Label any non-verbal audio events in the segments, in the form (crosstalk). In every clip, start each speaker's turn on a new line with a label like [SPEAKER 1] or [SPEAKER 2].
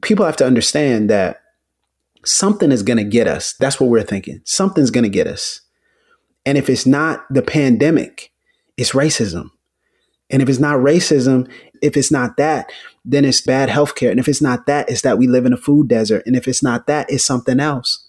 [SPEAKER 1] people have to understand that something is going to get us. That's what we're thinking. Something's going to get us. And if it's not the pandemic, it's racism. And if it's not racism, if it's not that, then it's bad healthcare. And if it's not that, it's that we live in a food desert. And if it's not that, it's something else.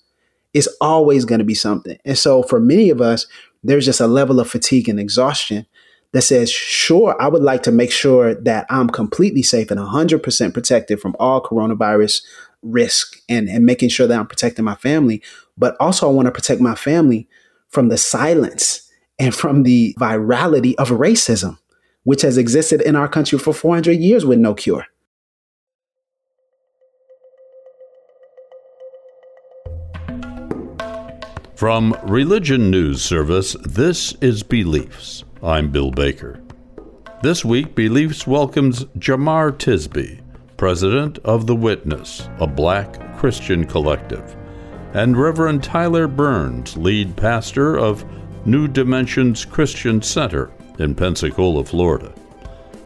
[SPEAKER 1] It's always going to be something. And so for many of us, there's just a level of fatigue and exhaustion that says, sure, I would like to make sure that I'm completely safe and 100% protected from all coronavirus risk and, and making sure that I'm protecting my family. But also, I want to protect my family from the silence and from the virality of racism, which has existed in our country for 400 years with no cure.
[SPEAKER 2] From Religion News Service, this is Beliefs. I'm Bill Baker. This week, Beliefs welcomes Jemar Tisby, president of The Witness, a black Christian collective, and Reverend Tyler Burns, lead pastor of New Dimensions Christian Center in Pensacola, Florida.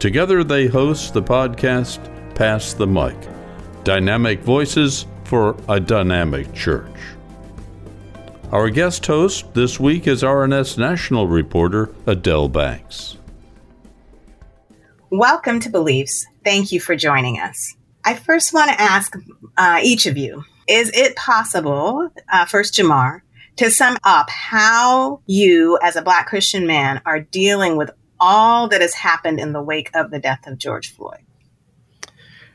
[SPEAKER 2] Together, they host the podcast Pass the Mic Dynamic Voices for a Dynamic Church. Our guest host this week is RNS national reporter Adelle Banks.
[SPEAKER 3] Welcome to Beliefs. Thank you for joining us. I first want to ask uh, each of you is it possible, uh, first Jemar, to sum up how you, as a Black Christian man, are dealing with all that has happened in the wake of the death of George Floyd?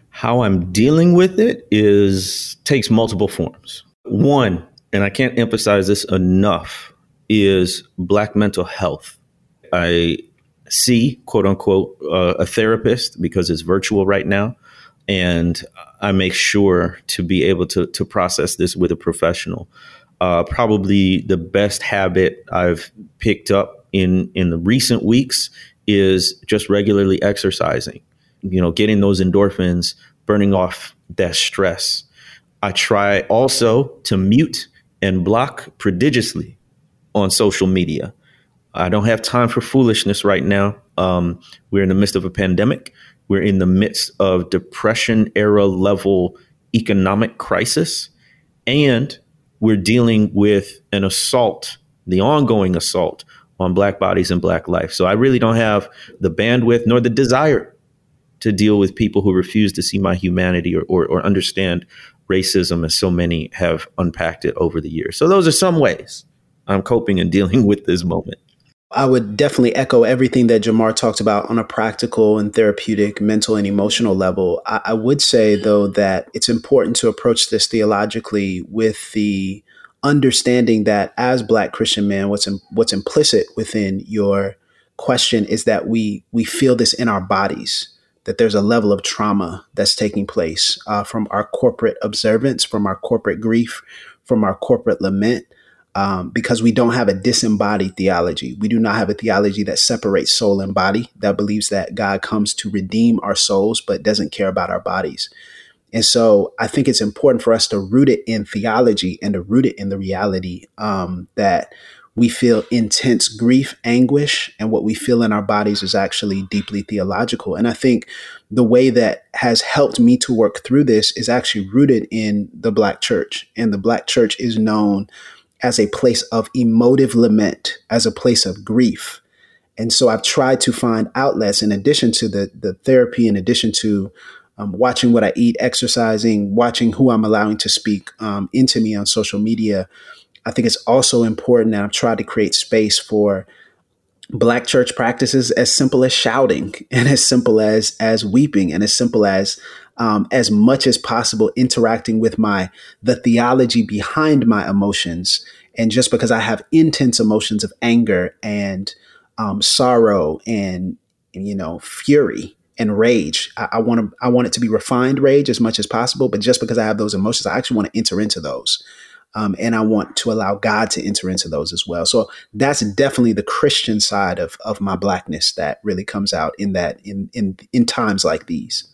[SPEAKER 4] How I'm dealing with it is takes multiple forms. One, and I can't emphasize this enough, is Black mental health. I see, quote unquote, uh, a therapist because it's virtual right now. And I make sure to be able to, to process this with a professional. Uh, probably the best habit I've picked up in, in the recent weeks is just regularly exercising, you know, getting those endorphins, burning off that stress. I try also to mute and block prodigiously on social media. I don't have time for foolishness right now. Um, we're in the midst of a pandemic. We're in the midst of depression era level economic crisis. And we're dealing with an assault, the ongoing assault on Black bodies and Black life. So I really don't have the bandwidth nor the desire to deal with people who refuse to see my humanity or, or, or understand racism as so many have unpacked it over the years. So those are some ways I'm coping and dealing (laughs) with this moment.
[SPEAKER 1] I would definitely echo everything that Jemar talked about on a practical and therapeutic, mental and emotional level. I, I, would say, though, that it's important to approach this theologically with the understanding that as Black Christian men, what's in, what's implicit within your question is that we we feel this in our bodies that there's a level of trauma that's taking place uh, from our corporate observance, from our corporate grief, from our corporate lament, um, because we don't have a disembodied theology. We do not have a theology that separates soul and body, that believes that God comes to redeem our souls, but doesn't care about our bodies. And so I think it's important for us to root it in theology and to root it in the reality um, that we feel intense grief, anguish, and what we feel in our bodies is actually deeply theological. And I think the way that has helped me to work through this is actually rooted in the Black church. And the Black church is known as a place of emotive lament, as a place of grief. And so I've tried to find outlets in addition to the, the therapy, in addition to um, watching what I eat, exercising, watching who I'm allowing to speak um, into me on social media I think it's also important that I've tried to create space for black church practices as simple as shouting (laughs) and as simple as as weeping and as simple as um, as much as possible interacting with my the theology behind my emotions. And just because i have intense emotions of anger and um, sorrow and you know fury and rage i want to i want it to be refined rage as much as possible. But just because i have those emotions i actually want to enter into those um, and I want to allow God to enter into those as well. So that's definitely the Christian side of of my blackness that really comes out in that in in in times like these.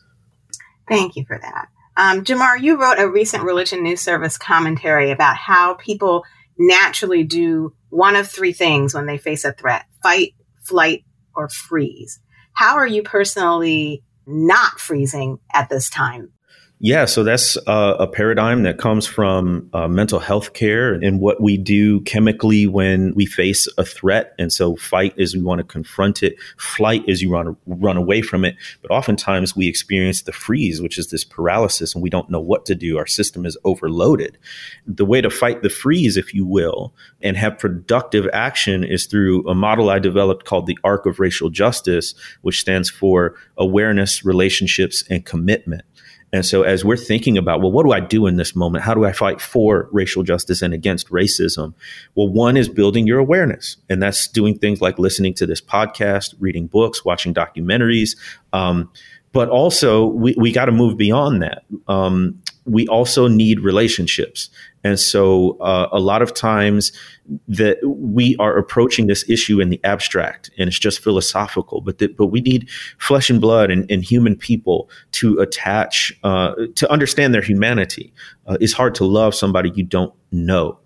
[SPEAKER 3] Thank you for that. Um, Jemar, you wrote a recent Religion News Service commentary about how people naturally do one of three things when they face a threat fight, flight, or freeze. How are you personally not freezing at this time?
[SPEAKER 4] Yeah, so that's uh, a paradigm that comes from uh, mental health care and what we do chemically when we face a threat. And so, fight is we want to confront it, flight is you want to run away from it. But oftentimes, we experience the freeze, which is this paralysis, and we don't know what to do. Our system is overloaded. The way to fight the freeze, if you will, and have productive action is through a model I developed called the Arc of Racial Justice, which stands for awareness, relationships, and commitment. And so, as we're thinking about, well, what do I do in this moment? How do I fight for racial justice and against racism? Well, one is building your awareness. And that's doing things like listening to this podcast, reading books, watching documentaries. Um, but also, we, we got to move beyond that. Um, we also need relationships. And so uh, a lot of times that we are approaching this issue in the abstract and it's just philosophical, but but we need flesh and blood and, and human people to attach, uh, to understand their humanity. Uh, it's hard to love somebody you don't know.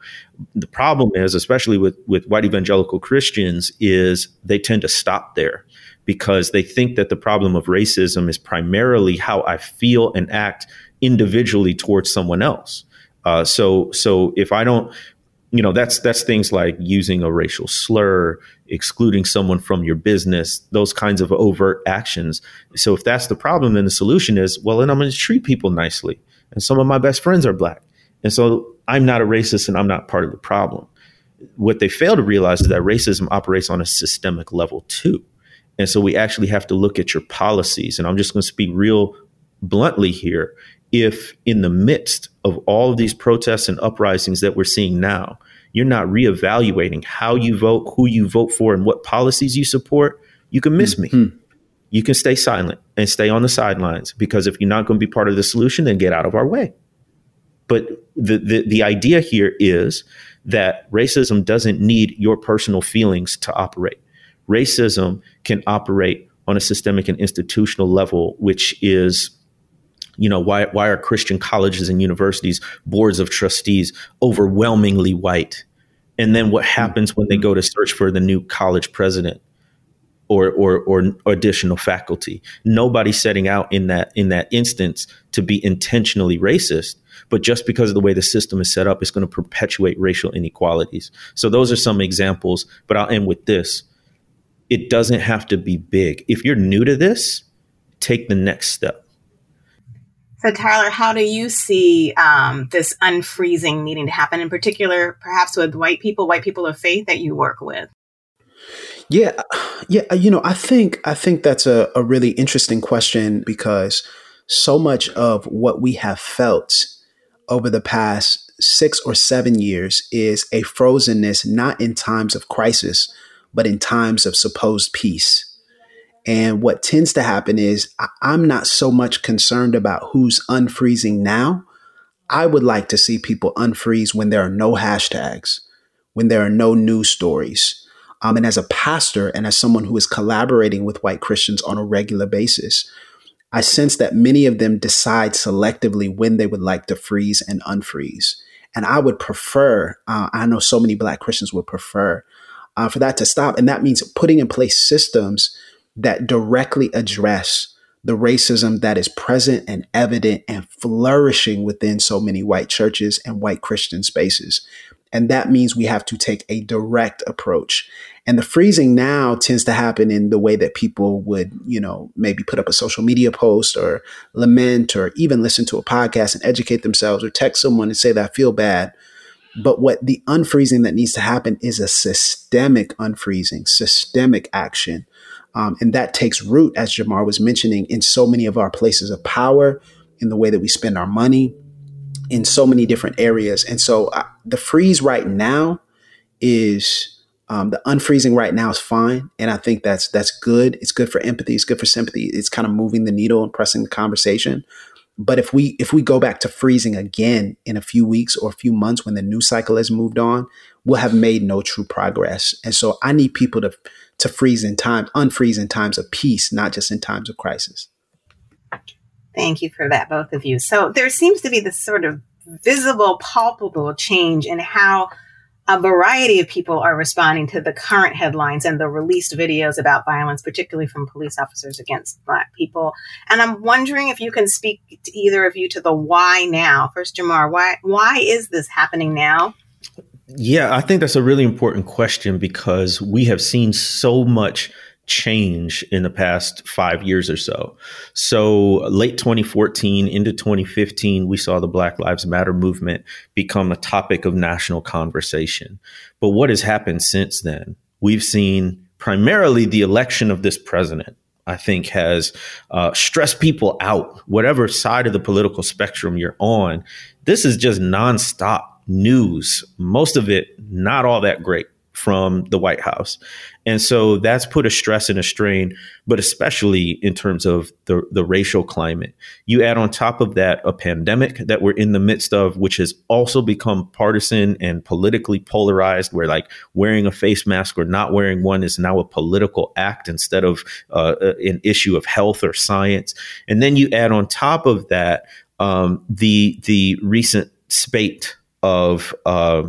[SPEAKER 4] The problem is, especially with, with white evangelical Christians, is they tend to stop there because they think that the problem of racism is primarily how I feel and act individually towards someone else. Uh, so so if I don't, you know, that's that's things like using a racial slur, excluding someone from your business, those kinds of overt actions. So if that's the problem, then the solution is, well, then I'm going to treat people nicely. And some of my best friends are black, and so I'm not a racist, and I'm not part of the problem. What they fail to realize is that racism operates on a systemic level too. And so we actually have to look at your policies. And I'm just going to speak real bluntly here if in the midst of all of these protests and uprisings that we're seeing now, you're not reevaluating how you vote, who you vote for, and what policies you support, you can miss mm-hmm. me. You can stay silent and stay on the sidelines because if you're not going to be part of the solution, then get out of our way. But the, the, the idea here is that racism doesn't need your personal feelings to operate. Racism can operate on a systemic and institutional level, which is you know why why are christian colleges and universities boards of trustees overwhelmingly white? And then what hmm. happens when they go to search for the new college president or, or or additional faculty? Nobody's setting out in that in that instance to be intentionally racist but just because of the way the system is set up it's going to perpetuate racial inequalities. So those are some examples but i'll end with this. It doesn't have to be big. If you're new to this take the next step
[SPEAKER 3] so, Tyler, how do you see um, this unfreezing needing to happen, in particular, perhaps with white people, white people of faith that you work with?
[SPEAKER 1] Yeah, yeah. You know, I think I think that's a, a really interesting question because so much of what we have felt over the past six or seven years is a frozenness, not in times of crisis, but in times of supposed peace. And what tends to happen is I'm not so much concerned about who's unfreezing now. I would like to see people unfreeze when there are no hashtags, when there are no news stories. Um, and as a pastor and as someone who is collaborating with white Christians on a regular basis, I sense that many of them decide selectively when they would like to freeze and unfreeze. And I would prefer, uh, I know so many black Christians would prefer uh, for that to stop. And that means putting in place systems that directly address the racism that is present and evident and flourishing within so many white churches and white Christian spaces. And that means we have to take a direct approach. And the freezing now tends to happen in the way that people would, you know, maybe put up a social media post or lament or even listen to a podcast and educate themselves or text someone and say that I feel bad. But what the unfreezing that needs to happen is a systemic unfreezing, systemic action um, and that takes root, as Jemar was mentioning, in so many of our places of power, in the way that we spend our money, in so many different areas. And so uh, the freeze right now is um, the unfreezing right now is fine, and I think that's that's good. It's good for empathy. It's good for sympathy. It's kind of moving the needle and pressing the conversation. But if we if we go back to freezing again in a few weeks or a few months when the news cycle has moved on, we'll have made no true progress. And so I need people to to freeze in times, unfreeze in times of peace, not just in times of crisis.
[SPEAKER 3] Thank you for that, both of you. So there seems to be this sort of visible, palpable change in how a variety of people are responding to the current headlines and the released videos about violence, particularly from police officers against Black people. And I'm wondering if you can speak to either of you to the why now. First, Jemar, why why is this happening now?
[SPEAKER 4] Yeah, I think that's a really important question because we have seen so much change in the past five years or so. So, late 2014 into 2015, we saw the Black Lives Matter movement become a topic of national conversation. But what has happened since then? We've seen primarily the election of this president. I think has uh, stressed people out, whatever side of the political spectrum you're on. This is just nonstop news, most of it not all that great from the White House. And so that's put a stress and a strain, but especially in terms of the, the racial climate. You add on top of that a pandemic that we're in the midst of, which has also become partisan and politically polarized, where like wearing a face mask or not wearing one is now a political act instead of uh, an issue of health or science. And then you add on top of that um, the the recent spate of uh,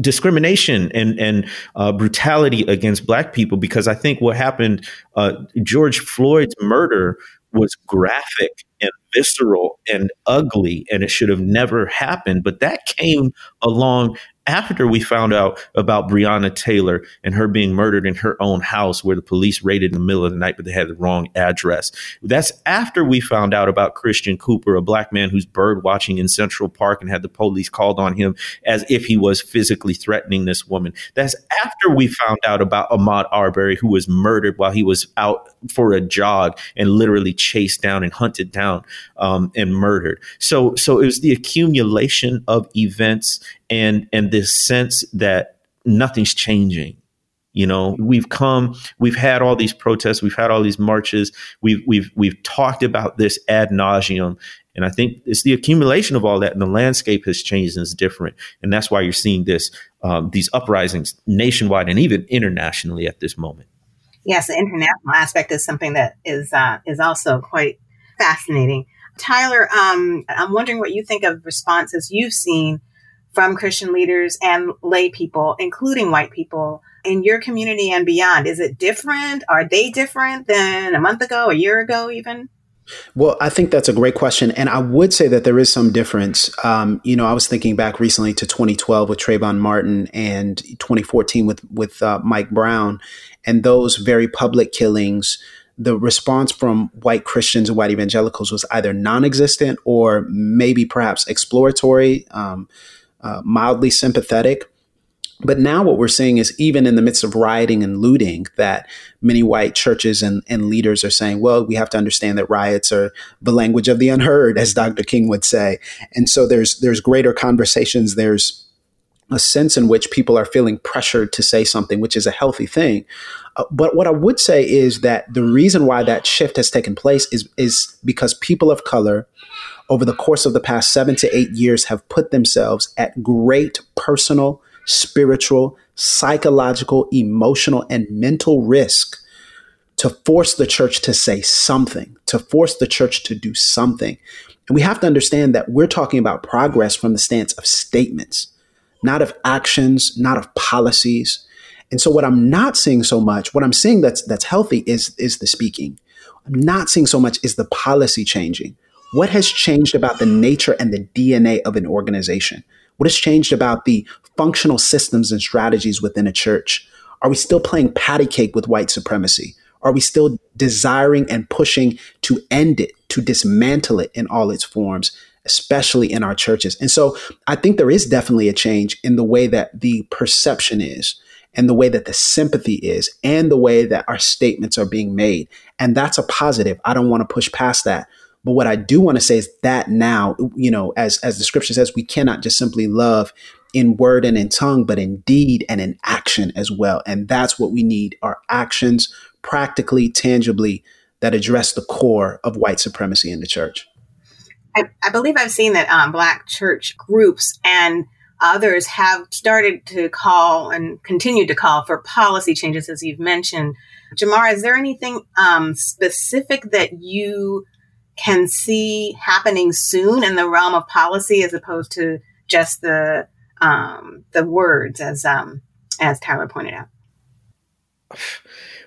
[SPEAKER 4] discrimination and and uh, brutality against black people because I think what happened uh, George Floyd's murder was graphic and visceral and ugly and it should have never happened but that came along after we found out about Breonna Taylor and her being murdered in her own house where the police raided in the middle of the night, but they had the wrong address. That's after we found out about Christian Cooper, a black man who's bird watching in Central Park and had the police called on him as if he was physically threatening this woman. That's after we found out about Ahmaud Arbery, who was murdered while he was out for a jog and literally chased down and hunted down um, and murdered. So, so it was the accumulation of events and and this sense that nothing's changing you know? We've come we've had all these protests we've had all these marches we've we've we've talked about this ad nauseum and i think it's the accumulation of all that and the landscape has changed and is different and that's why you're seeing this um, these uprisings nationwide and even internationally at this moment.
[SPEAKER 3] Yes the international aspect is something that is uh, is also quite fascinating. Tyler um, i'm wondering what you think of responses you've seen from Christian leaders and lay people, including white people in your community and beyond? Is it different? Are they different than a month ago, a year ago, even?
[SPEAKER 1] Well, I think that's a great question. And I would say that there is some difference. Um, you know, I was thinking back recently to 2012 with Trayvon Martin and 2014 with, with uh, Mike Brown and those very public killings. The response from white Christians and white evangelicals was either non existent or maybe perhaps exploratory. Um, uh, mildly sympathetic. But now what we're seeing is even in the midst of rioting and looting, that many white churches and, and leaders are saying, well, we have to understand that riots are the language of the unheard, as Dr. King would say. And so there's there's greater conversations. There's a sense in which people are feeling pressured to say something, which is a healthy thing. Uh, but what I would say is that the reason why that shift has taken place is is because people of color over the course of the past seven to eight years have put themselves at great personal, spiritual, psychological, emotional, and mental risk to force the church to say something, to force the church to do something. And we have to understand that we're talking about progress from the stance of statements, not of actions, not of policies. And so what I'm not seeing so much, what I'm seeing that's that's healthy is is the speaking. I'm not seeing so much is the policy changing. What has changed about the nature and the DNA of an organization? What has changed about the functional systems and strategies within a church? Are we still playing patty cake with white supremacy? Are we still desiring and pushing to end it, to dismantle it in all its forms, especially in our churches? And so I think there is definitely a change in the way that the perception is and the way that the sympathy is and the way that our statements are being made. And that's a positive. I don't want to push past that. But what I do want to say is that now, you know, as as the scripture says, we cannot just simply love in word and in tongue, but in deed and in action as well. And that's what we need are actions practically, tangibly that address the core of white supremacy in the church.
[SPEAKER 3] I, I believe I've seen that um, black church groups and others have started to call and continue to call for policy changes, as you've mentioned. Jemar, is there anything um, specific that you can see happening soon in the realm of policy as opposed to just the um, the words, as um, as Tyler pointed out? (sighs)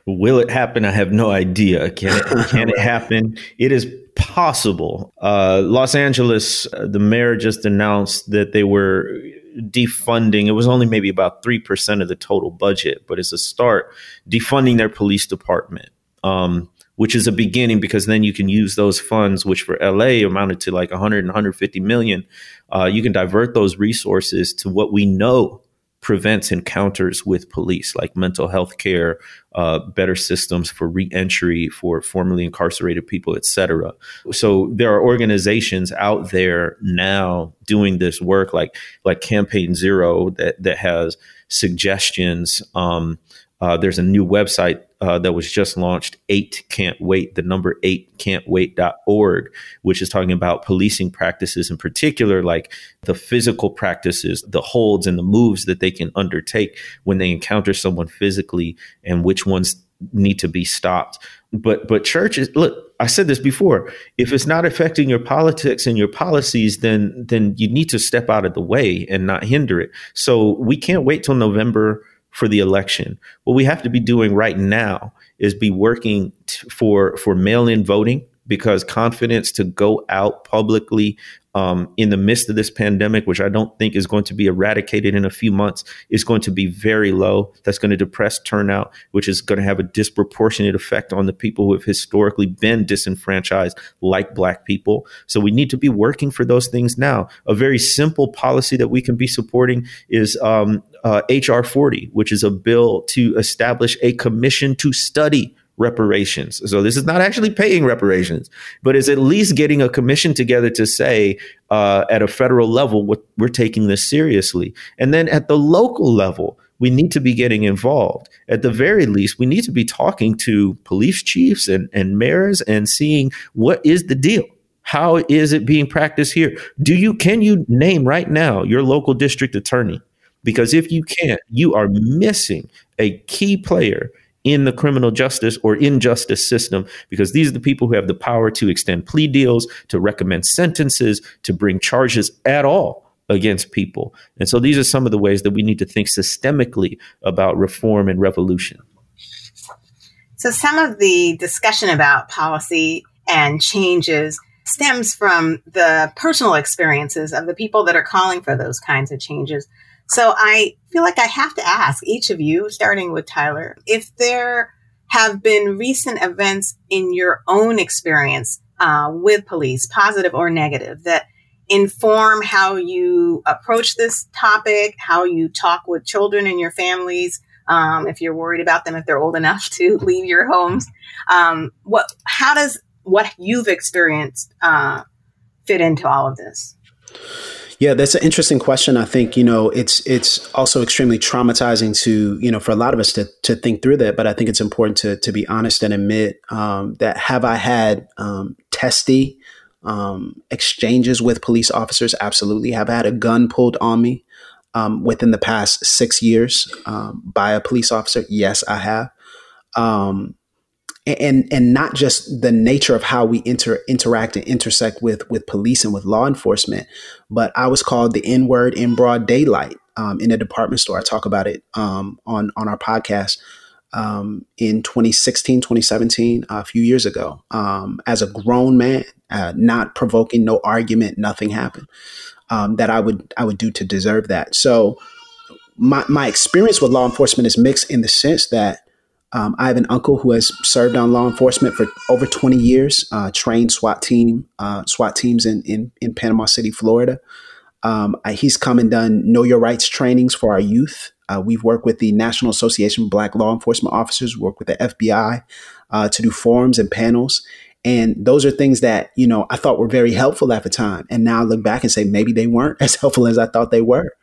[SPEAKER 4] Will it happen? I have no idea. Can it, can it happen? It is possible. Uh, Los Angeles, uh, the mayor just announced that they were defunding. It was only maybe about 3% of the total budget, but it's a start defunding their police department. Um, which is a beginning because then you can use those funds, which for LA amounted to like 100 and 150 million. Uh, you can divert those resources to what we know prevents encounters with police, like mental health care, uh, better systems for reentry for formerly incarcerated people, et cetera. So there are organizations out there now doing this work, like like Campaign Zero, that that has suggestions. Um, uh, there's a new website uh, that was just launched, Eight Can't Wait, the number eight can't wait.org, which is talking about policing practices in particular, like the physical practices, the holds and the moves that they can undertake when they encounter someone physically and which ones need to be stopped. But but churches, look, I said this before. If it's not affecting your politics and your policies, then then you need to step out of the way and not hinder it. So we can't wait till November for the election. What we have to be doing right now is be working t- for for mail-in voting because confidence to go out publicly um, in the midst of this pandemic, which I don't think is going to be eradicated in a few months, is going to be very low. That's going to depress turnout, which is going to have a disproportionate effect on the people who have historically been disenfranchised, like Black people. So we need to be working for those things now. A very simple policy that we can be supporting is um, uh, HR 40, which is a bill to establish a commission to study reparations. So this is not actually paying reparations, but is at least getting a commission together to say uh, at a federal level, we're taking this seriously. And then at the local level, we need to be getting involved. At the very least, we need to be talking to police chiefs and, and mayors and seeing what is the deal. How is it being practiced here? Do you can you name right now your local district attorney? Because if you can't, you are missing a key player in the criminal justice or injustice system because these are the people who have the power to extend plea deals, to recommend sentences, to bring charges at all against people. And so these are some of the ways that we need to think systemically about reform and revolution.
[SPEAKER 3] So some of the discussion about policy and changes stems from the personal experiences of the people that are calling for those kinds of changes. So I feel like I have to ask each of you, starting with Tyler, if there have been recent events in your own experience uh, with police, positive or negative, that inform how you approach this topic, how you talk with children in your families, um, if you're worried about them, if they're old enough to (laughs) leave your homes. Um, what, how does what you've experienced uh, fit into all of this?
[SPEAKER 1] Yeah, that's an interesting question. I think you know it's it's also extremely traumatizing to you know for a lot of us to to think through that. But I think it's important to to be honest and admit um, that have I had um, testy um, exchanges with police officers? Absolutely. Have I had a gun pulled on me um, within the past six years um, by a police officer? Yes, I have. Um, and and not just the nature of how we inter, interact and intersect with with police and with law enforcement, but I was called the N word in broad daylight um, in a department store. I talk about it um, on on our podcast um, in 2016, 2017, a few years ago. Um, as a grown man, uh, not provoking, no argument, nothing happened um, that I would I would do to deserve that. So my my experience with law enforcement is mixed in the sense that um, I have an uncle who has served on law enforcement for over 20 years, uh, trained SWAT team, uh, SWAT teams in, in, in Panama City, Florida. Um, he's come and done know your rights trainings for our youth. Uh, we've worked with the National Association of Black Law Enforcement Officers, worked with the FBI uh, to do forums and panels. And those are things that, you know, I thought were very helpful at the time. And now I look back and say maybe they weren't (laughs) as helpful as I thought they were.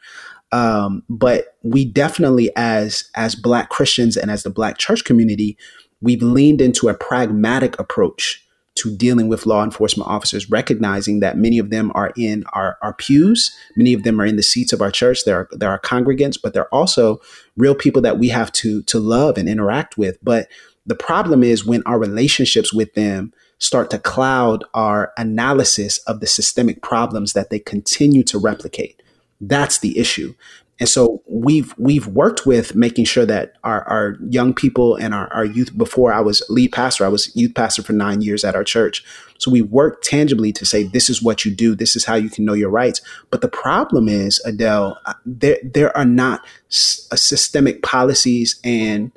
[SPEAKER 1] Um, but we definitely, as as Black Christians and as the Black church community, we've leaned into a pragmatic approach to dealing with law enforcement officers, recognizing that many of them are in our, our pews, many of them are in the seats of our church. There are there are congregants, but they're also real people that we have to to love and interact with. But the problem is when our relationships with them start to cloud our analysis of the systemic problems that they continue to replicate That's the issue. And so we've we've worked with making sure that our, our young people and our, our youth before I was lead pastor, I was youth pastor for nine years at our church. So we worked tangibly to say this is what you do, this is how you can know your rights. But the problem is, Adelle, uh, there there are not uh, systemic policies and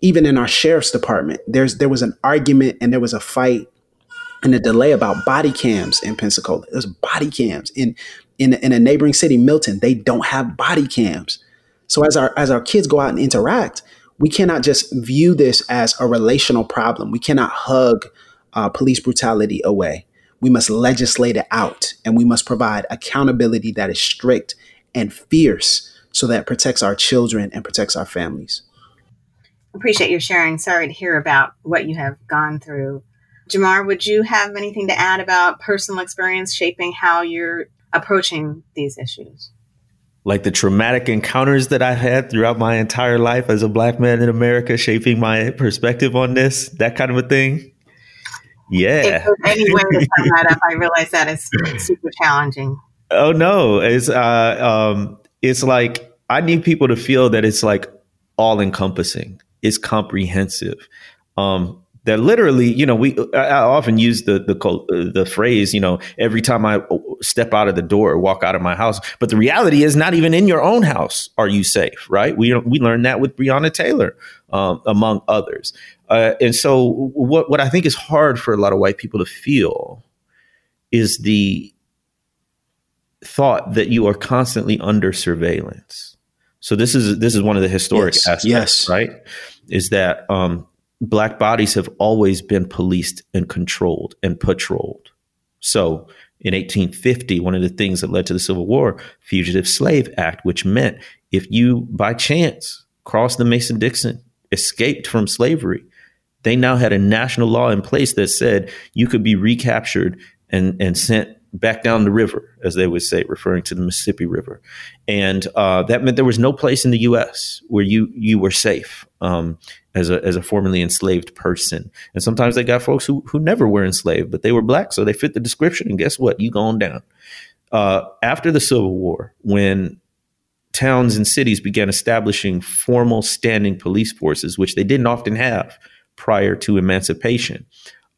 [SPEAKER 1] even in our sheriff's department, there's there was an argument and there was a fight and a delay about body cams in Pensacola. There's body cams in in in a neighboring city, Milton. They don't have body cams. So as our as our kids go out and interact, we cannot just view this as a relational problem. We cannot hug uh, police brutality away. We must legislate it out, and we must provide accountability that is strict and fierce, so that protects our children and protects our families.
[SPEAKER 3] Appreciate your sharing. Sorry to hear about what you have gone through. Jemar, would you have anything to add about personal experience shaping how you're approaching these issues?
[SPEAKER 4] Like the traumatic encounters that I've had throughout my entire life as a black man in America, shaping my perspective on this, that kind of a thing. Yeah.
[SPEAKER 3] If any way to sum that up, I realize that is (laughs) super challenging.
[SPEAKER 4] Oh no, it's uh, um, it's like I need people to feel that it's like all encompassing, it's comprehensive. Um, that literally, you know, we I often use the the the phrase, you know, every time I step out of the door or walk out of my house. But the reality is, not even in your own house are you safe, right? We we learned that with Breonna Taylor, um, among others. Uh, and so, what what I think is hard for a lot of white people to feel is the thought that you are constantly under surveillance. So this is this is one of the historic yes, aspects, yes. right? Is that um, black bodies have always been policed and controlled and patrolled. So in 1850, one of the things that led to the Civil War, Fugitive Slave Act, which meant if you by chance crossed the Mason Dixon, escaped from slavery, they now had a national law in place that said you could be recaptured and, and sent back down the river, as they would say, referring to the Mississippi River, and uh, that meant there was no place in the U.S. where you you were safe um, as a as a formerly enslaved person. And sometimes they got folks who who never were enslaved, but they were black, so they fit the description. And guess what? You going down. Uh, after the Civil War, when towns and cities began establishing formal standing police forces, which they didn't often have prior to emancipation,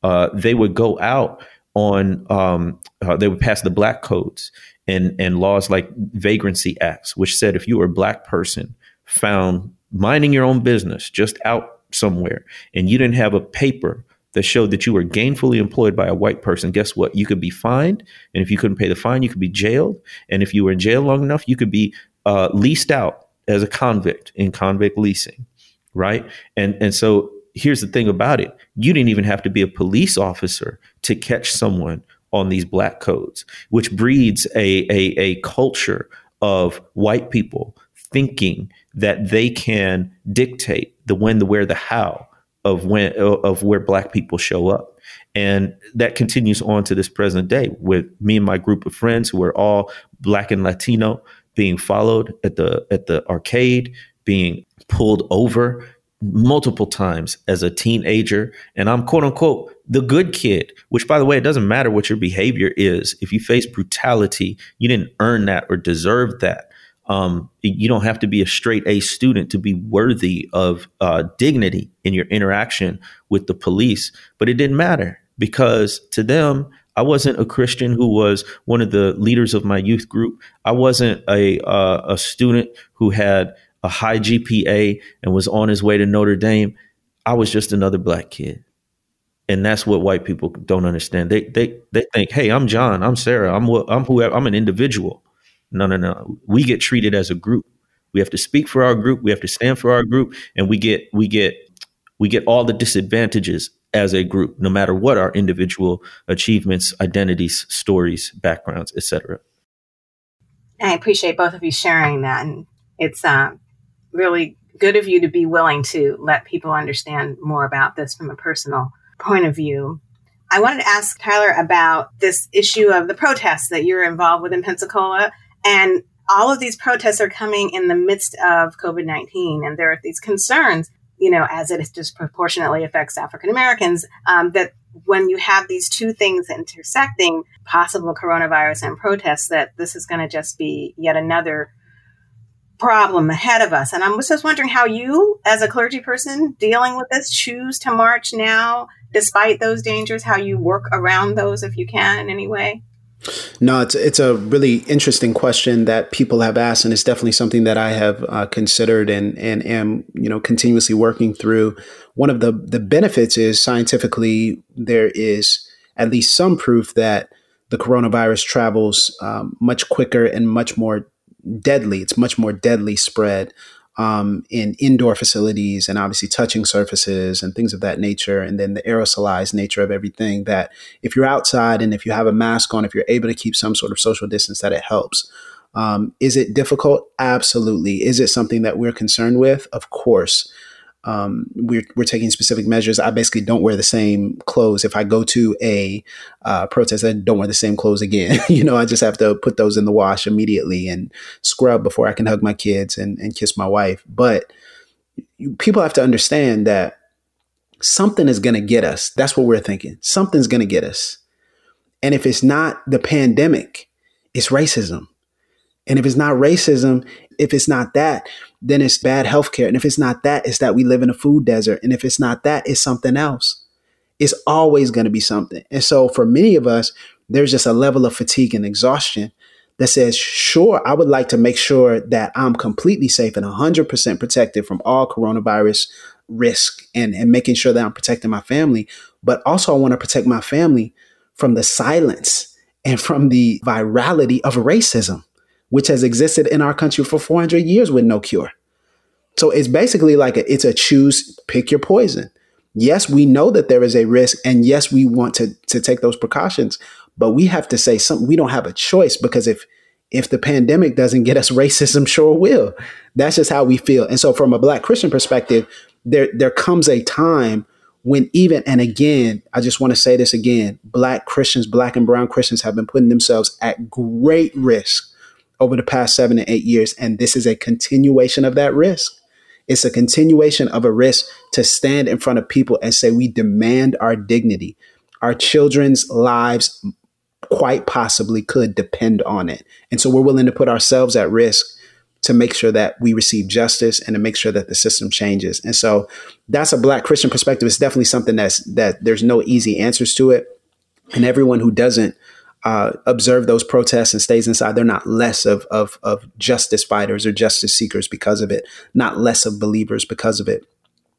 [SPEAKER 4] uh, they would go out on um, uh, they would pass the black codes and and laws like vagrancy acts, which said if you were a black person found minding your own business just out somewhere and you didn't have a paper that showed that you were gainfully employed by a white person, guess what? You could be fined, and if you couldn't pay the fine, you could be jailed, and if you were in jail long enough, you could be uh, leased out as a convict in convict leasing, right? And and so here's the thing about it you didn't even have to be a police officer to catch someone on these black codes, which breeds a, a, a culture of white people thinking that they can dictate the when, the where, the how of when of where black people show up. And that continues on to this present day with me and my group of friends who are all black and Latino being followed at the at the arcade, being pulled over multiple times as a teenager and I'm quote unquote the good kid, which by the way, it doesn't matter what your behavior is. If you face brutality, you didn't earn that or deserve that. Um, you don't have to be a straight A student to be worthy of uh, dignity in your interaction with the police. But it didn't matter because to them, I wasn't a Christian who was one of the leaders of my youth group. I wasn't a uh, a student who had a high GPA and was on his way to Notre Dame. I was just another black kid. And that's what white people don't understand. They they they think, "Hey, I'm John, I'm Sarah, I'm I'm whoever, I'm an individual." No, no, no. We get treated as a group. We have to speak for our group, we have to stand for our group, and we get we get we get all the disadvantages as a group, no matter what our individual achievements, identities, stories, backgrounds, etc.
[SPEAKER 3] I appreciate both of you sharing that, and it's uh, really good of you to be willing to let people understand more about this from a personal point of view. I wanted to ask Tyler about this issue of the protests that you're involved with in Pensacola. And all of these protests are coming in the midst of COVID 19. And there are these concerns, you know, as it disproportionately affects African Americans, um, that when you have these two things intersecting, possible coronavirus and protests, that this is going to just be yet another problem ahead of us. And I was just wondering how you, as a clergy person dealing with this, choose to march now, despite those dangers, how you work around those if you can in any way.
[SPEAKER 1] No, it's it's a really interesting question that people have asked, and it's definitely something that I have uh, considered and and am you know continuously working through. One of the the benefits is scientifically there is at least some proof that the coronavirus travels um, much quicker and much more deadly. It's much more deadly spread um, in indoor facilities and obviously touching surfaces and things of that nature. And then the aerosolized nature of everything that if you're outside and if you have a mask on, if you're able to keep some sort of social distance, that it helps. Um, is it difficult? Absolutely. Is it something that we're concerned with? Of course um, we're, we're taking specific measures. I basically don't wear the same clothes. If I go to a uh, protest, I don't wear the same clothes again. (laughs) you know, I just have to put those in the wash immediately and scrub before I can hug my kids and, and kiss my wife. But people have to understand that something is going to get us. That's what we're thinking. Something's going to get us. And if it's not the pandemic, it's racism. And if it's not racism, if it's not that, then it's bad healthcare. And if it's not that, it's that we live in a food desert. And if it's not that, it's something else. It's always going to be something. And so for many of us, there's just a level of fatigue and exhaustion that says, sure, I would like to make sure that I'm completely safe and 100% protected from all coronavirus risk and, and making sure that I'm protecting my family. But also, I want to protect my family from the silence and from the virality of racism which has existed in our country for 400 years with no cure. So it's basically like a, it's a choose, pick your poison. Yes, we know that there is a risk, and yes, we want to to take those precautions, but we have to say something. We don't have a choice because if if the pandemic doesn't get us, (laughs) racism sure will. That's just how we feel. And so, from a Black Christian perspective, there there comes a time when even and again, I just want to say this again: Black Christians, Black and Brown Christians, have been putting themselves at great risk over the past seven to eight years. And this is a continuation of that risk. It's a continuation of a risk to stand in front of people and say, we demand our dignity. Our children's lives quite possibly could depend on it. And so we're willing to put ourselves at risk to make sure that we receive justice and to make sure that the system changes. And so that's a black Christian perspective. It's definitely something that's that there's no easy answers to it. And everyone who doesn't uh, observe those protests and stays inside, they're not less of, of, of justice fighters or justice seekers because of it, not less of believers because of it.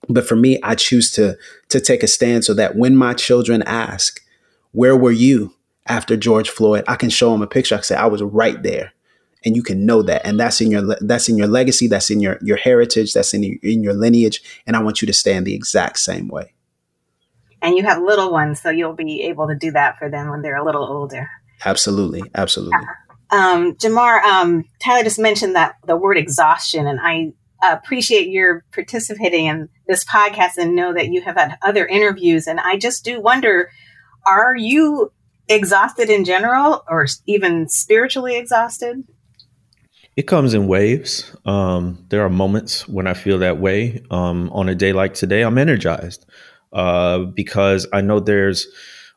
[SPEAKER 1] But for me, I choose to to take a stand so that when my children ask, "Where were you after George Floyd?" I can show them a picture. I can say, "I was right there," and you can know that. And that's in your that's in your legacy. That's in your your heritage. That's in your, in your lineage. And I want you to stand the exact same way
[SPEAKER 3] and you have little ones, so you'll be able to do that for them when they're a little older.
[SPEAKER 1] Absolutely, absolutely.
[SPEAKER 3] Um, Jemar, um, Tyler just mentioned that the word exhaustion, and I appreciate your participating in this podcast and know that you have had other interviews. And I just do wonder, are you exhausted in general, or even spiritually exhausted?
[SPEAKER 4] It comes in waves. Um, there are moments when I feel that way. Um, on a day like today, I'm energized uh, because I know there's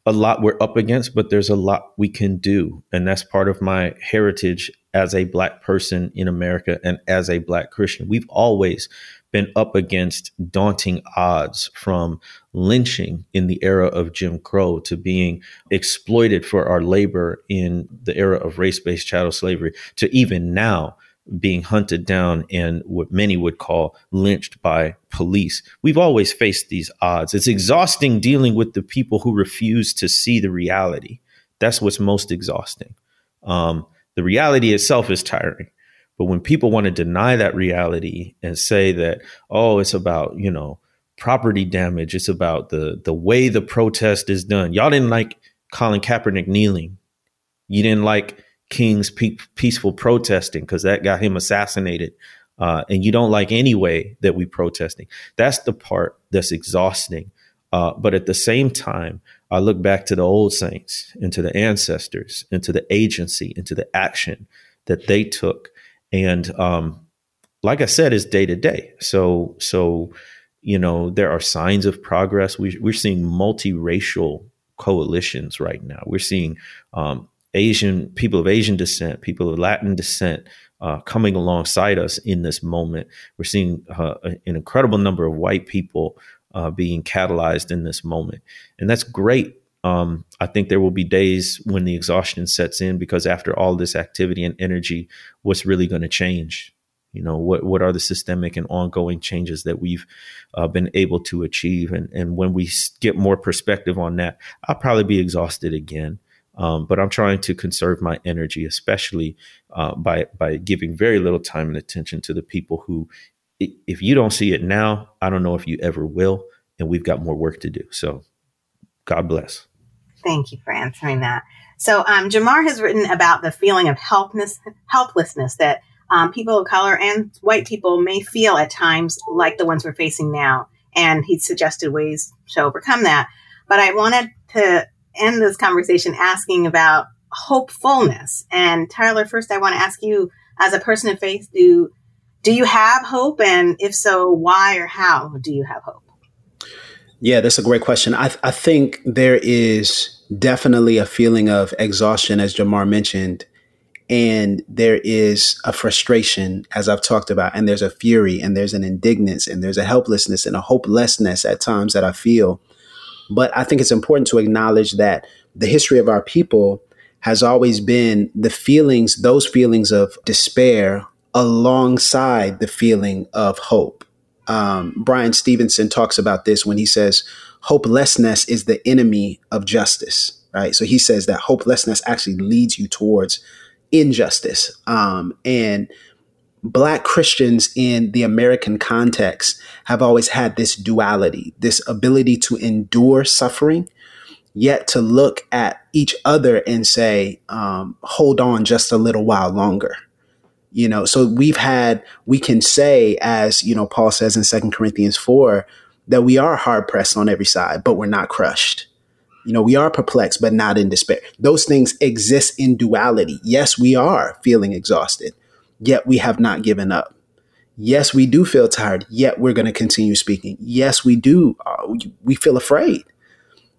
[SPEAKER 4] a lot we're up against, but there's a lot we can do. And that's part of my heritage as a Black person in America and as a Black Christian. We've always been up against daunting odds from lynching in the era of Jim Crow to being exploited for our labor in the era of race based chattel slavery to even now being hunted down and what many would call lynched by police. We've always faced these odds. It's exhausting dealing with the people who refuse to see the reality. That's what's most exhausting. Um, the reality itself is tiring. But when people want to deny that reality and say that, oh, it's about, you know, property damage, it's about the the way the protest is done. Y'all didn't like Colin Kaepernick kneeling. You didn't like King's pe- peaceful protesting because that got him assassinated. Uh, and you don't like any way that we protesting. That's the part that's exhausting. Uh, but at the same time, I look back to the old saints and to the ancestors and to the agency and to the action that they took. And um, like I said, it's day to day. So so you know, there are signs of progress. We, we're seeing multiracial coalitions right now. We're seeing um, Asian people of Asian descent, people of Latin descent, uh, coming alongside us in this moment. We're seeing uh, an incredible number of white people uh, being catalyzed in this moment, and that's great. Um, I think there will be days when the exhaustion sets in because after all this activity and energy, what's really going to change? You know, what what are the systemic and ongoing changes that we've uh, been able to achieve? And and when we get more perspective on that, I'll probably be exhausted again. Um, but I'm trying to conserve my energy, especially uh, by by giving very little time and attention to the people who, if you don't see it now, I don't know if you ever will, and we've got more work to do. So, God bless.
[SPEAKER 3] Thank you for answering that. So, um, Jemar has written about the feeling of helplessness, helplessness that um, people of color and white people may feel at times like the ones we're facing now, and he suggested ways to overcome that. But I wanted to end this conversation asking about hopefulness. And Tyler, first, I want to ask you, as a person of faith, do do you have hope? And if so, why or how do you have hope?
[SPEAKER 1] Yeah, that's a great question. I, I think there is definitely a feeling of exhaustion, as Jemar mentioned, and there is a frustration, as I've talked about, and there's a fury, and there's an indignance, and there's a helplessness and a hopelessness at times that I feel. But I think it's important to acknowledge that the history of our people has always been the feelings, those feelings of despair alongside the feeling of hope. Um, Bryan Stevenson talks about this when he says, hopelessness is the enemy of justice, right? So he says that hopelessness actually leads you towards injustice. Um, and Black Christians in the American context have always had this duality, this ability to endure suffering, yet to look at each other and say, um, hold on just a little while longer. You know, so we've had, we can say, as, you know, Paul says in Second Corinthians 4, that we are hard pressed on every side, but we're not crushed. You know, we are perplexed, but not in despair. Those things exist in duality. Yes, we are feeling exhausted yet we have not given up. Yes, we do feel tired, yet we're going to continue speaking. Yes, we do. Uh, we feel afraid,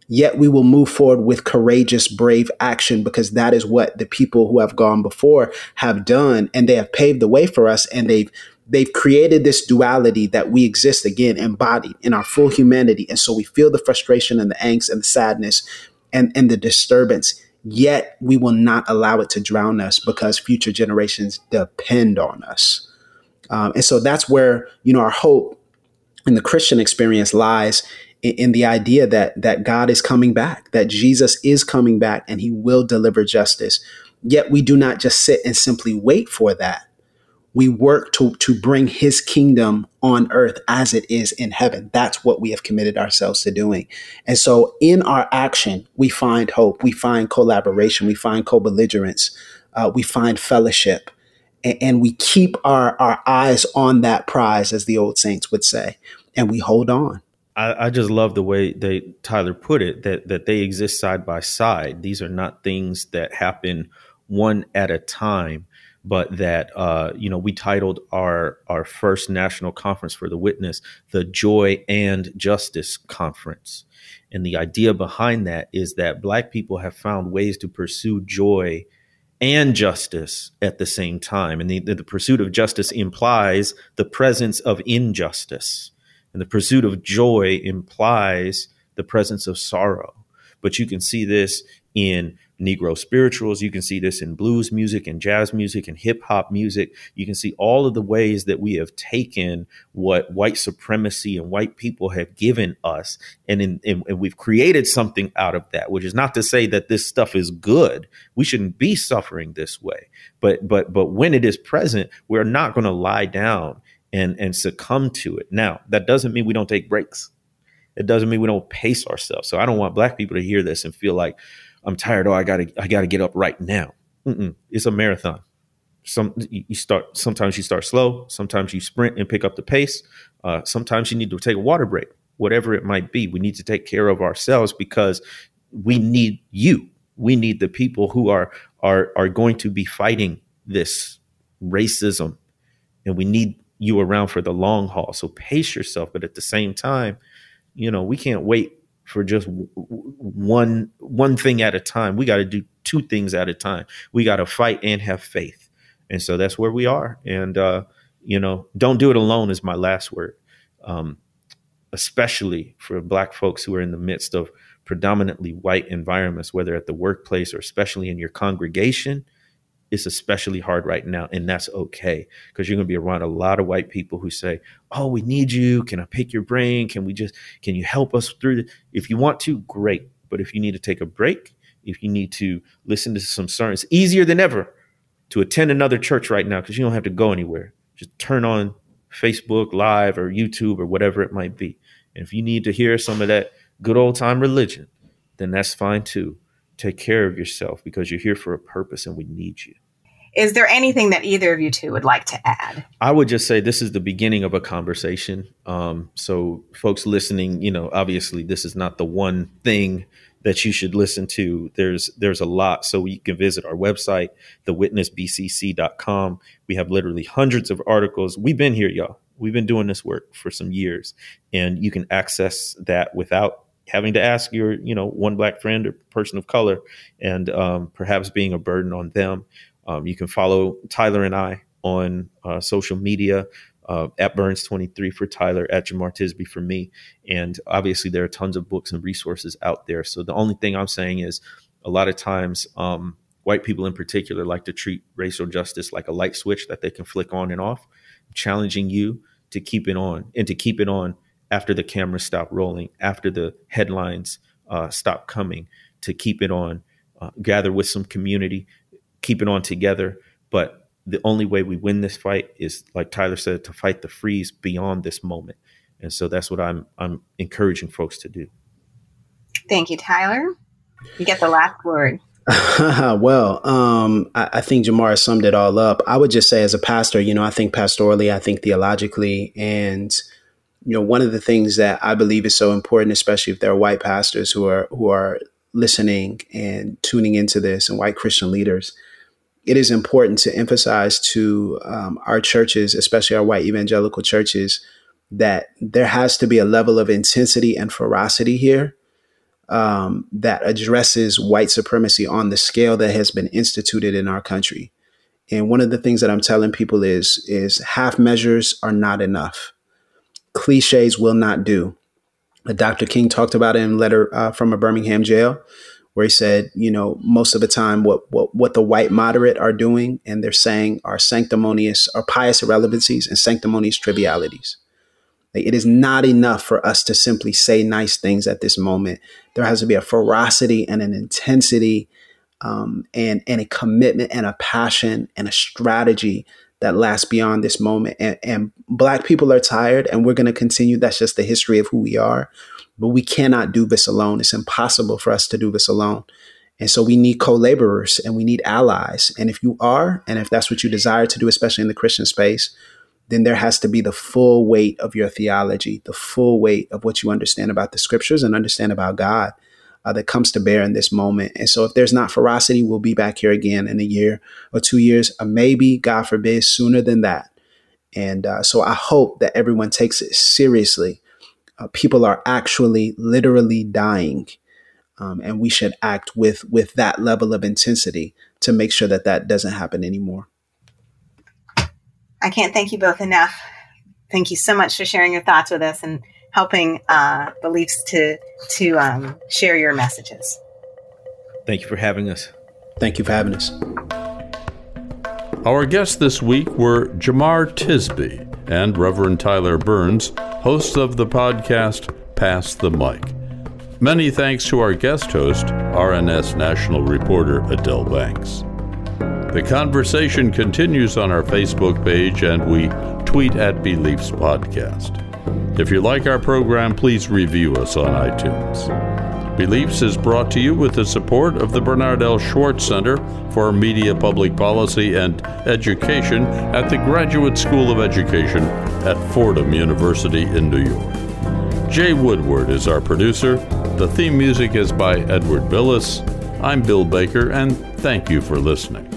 [SPEAKER 1] yet we will move forward with courageous, brave action because that is what the people who have gone before have done, and they have paved the way for us, and they've they've created this duality that we exist again embodied in our full humanity and so we feel the frustration and the angst and the sadness and and the disturbance Yet we will not allow it to drown us because future generations depend on us. Um, and so that's where, you know, our hope in the Christian experience lies in, in the idea that that God is coming back, that Jesus is coming back and he will deliver justice. Yet we do not just sit and simply wait for that we work to, to bring his kingdom on earth as it is in heaven. That's what we have committed ourselves to doing. And so in our action, we find hope, we find collaboration, we find co belligerence, uh, we find fellowship, and, and we keep our, our eyes on that prize, as the old saints would say, and we hold on.
[SPEAKER 4] I, I, just love the way they Tyler put it that that they exist side by side. These are not things that happen one at a time but that uh, you know we titled our our first national conference for the witness the joy and justice conference. And the idea behind that is that black people have found ways to pursue joy and justice at the same time. And the, the pursuit of justice implies the presence of injustice. And the pursuit of joy implies the presence of sorrow. But you can see this in Negro spirituals. You can see this in blues music and jazz music and hip hop music. You can see all of the ways that we have taken what white supremacy and white people have given us, and, in, and, and we've created something out of that. Which is not to say that this stuff is good. We shouldn't be suffering this way, but but but when it is present, we're not going to lie down and and succumb to it. Now that doesn't mean we don't take breaks. It doesn't mean we don't pace ourselves. So I don't want black people to hear this and feel like I'm tired. Oh, I gotta I gotta get up right now. Mm-mm. It's a marathon. Some you start. Sometimes you start slow. Sometimes you sprint and pick up the pace. Uh, sometimes you need to take a water break. Whatever it might be, we need to take care of ourselves because we need you. We need the people who are are are going to be fighting this racism, and we need you around for the long haul. So pace yourself, but at the same time, you know, we can't wait for just one one thing at a time. We got to do two things at a time. We got to fight and have faith. And so that's where we are. And uh, you know, don't do it alone is my last word. Um, especially for black folks who are in the midst of predominantly white environments, whether at the workplace or especially in your congregation, it's especially hard right now. And that's okay because you're going to be around a lot of white people who say, Oh, we need you. Can I pick your brain? Can we just, can you help us through? The-? If you want to, great. But if you need to take a break, if you need to listen to some sermons, easier than ever to attend another church right now because you don't have to go anywhere. Just turn on Facebook Live or YouTube or whatever it might be. And if you need to hear some of that good old time religion, then that's fine too. Take care of yourself because you're here for a purpose and we need you.
[SPEAKER 3] Is there anything that either of you two would like to add?
[SPEAKER 4] I would just say this is the beginning of a conversation. Um, so, folks listening, you know, obviously this is not the one thing that you should listen to. There's there's a lot. So you can visit our website, thewitnessbcc.com. We have literally hundreds of articles. We've been here, y'all. We've been doing this work for some years, and you can access that without having to ask your, you know, one black friend or person of color, and um, perhaps being a burden on them. Um, you can follow Tyler and I on uh, social media uh, at Burns23 for Tyler, at Jemar Tisby for me. And obviously, there are tons of books and resources out there. So the only thing I'm saying is a lot of times, um, white people in particular like to treat racial justice like a light switch that they can flick on and off, challenging you to keep it on and to keep it on after the cameras stop rolling, after the headlines uh, stop coming, to keep it on, uh, gather with some community, keep it on together. But the only way we win this fight is, like Tyler said, to fight the freeze beyond this moment. And so that's what I'm I'm encouraging folks to do.
[SPEAKER 3] Thank you, Tyler. You get the last word. (laughs)
[SPEAKER 1] well, um, I, I, think Jemar summed it all up. I would just say, as a pastor, you know, I think pastorally, I think theologically, and you know, one of the things that I believe is so important, especially if there are white pastors who are who are listening and tuning into this, and white Christian leaders, it is important to emphasize to um, our churches, especially our white evangelical churches, that there has to be a level of intensity and ferocity here um, that addresses white supremacy on the scale that has been instituted in our country. And one of the things that I'm telling people is is half measures are not enough. Cliches will not do. Dr. King talked about it in letter uh, from a Birmingham jail where he said, you know, most of the time what, what what the white moderate are doing and they're saying are sanctimonious or pious irrelevancies and sanctimonious trivialities. Like, it is not enough for us to simply say nice things at this moment. There has to be a ferocity and an intensity um, and and a commitment and a passion and a strategy that lasts beyond this moment. And, and black people are tired, and we're going to continue. That's just the history of who we are. But we cannot do this alone. It's impossible for us to do this alone. And so we need co laborers and we need allies. And if you are, and if that's what you desire to do, especially in the Christian space, then there has to be the full weight of your theology, the full weight of what you understand about the scriptures and understand about God uh, that comes to bear in this moment. And so if there's not ferocity, we'll be back here again in a year or two years, or maybe, God forbid, sooner than that. And uh, so I hope that everyone takes it seriously uh, people are actually literally dying. Um, and we should act with with that level of intensity to make sure that that doesn't happen anymore.
[SPEAKER 3] I can't thank you both enough. Thank you so much for sharing your thoughts with us and helping uh, beliefs to to um, share your messages.
[SPEAKER 4] Thank you for having us.
[SPEAKER 1] Thank you for having us.
[SPEAKER 2] Our guests this week were Jemar Tisby and Reverend Tyler Burns, hosts of the podcast Pass the Mic. Many thanks to our guest host, RNS national reporter Adelle Banks. The conversation continues on our Facebook page and we tweet at Beliefs Podcast. If you like our program, please review us on iTunes. Beliefs is brought to you with the support of the Bernard L. Schwartz Center for Media Public Policy and Education at the Graduate School of Education at Fordham University in New York. Jay Woodward is our producer. The theme music is by Edward Billis. I'm Bill Baker, and thank you for listening.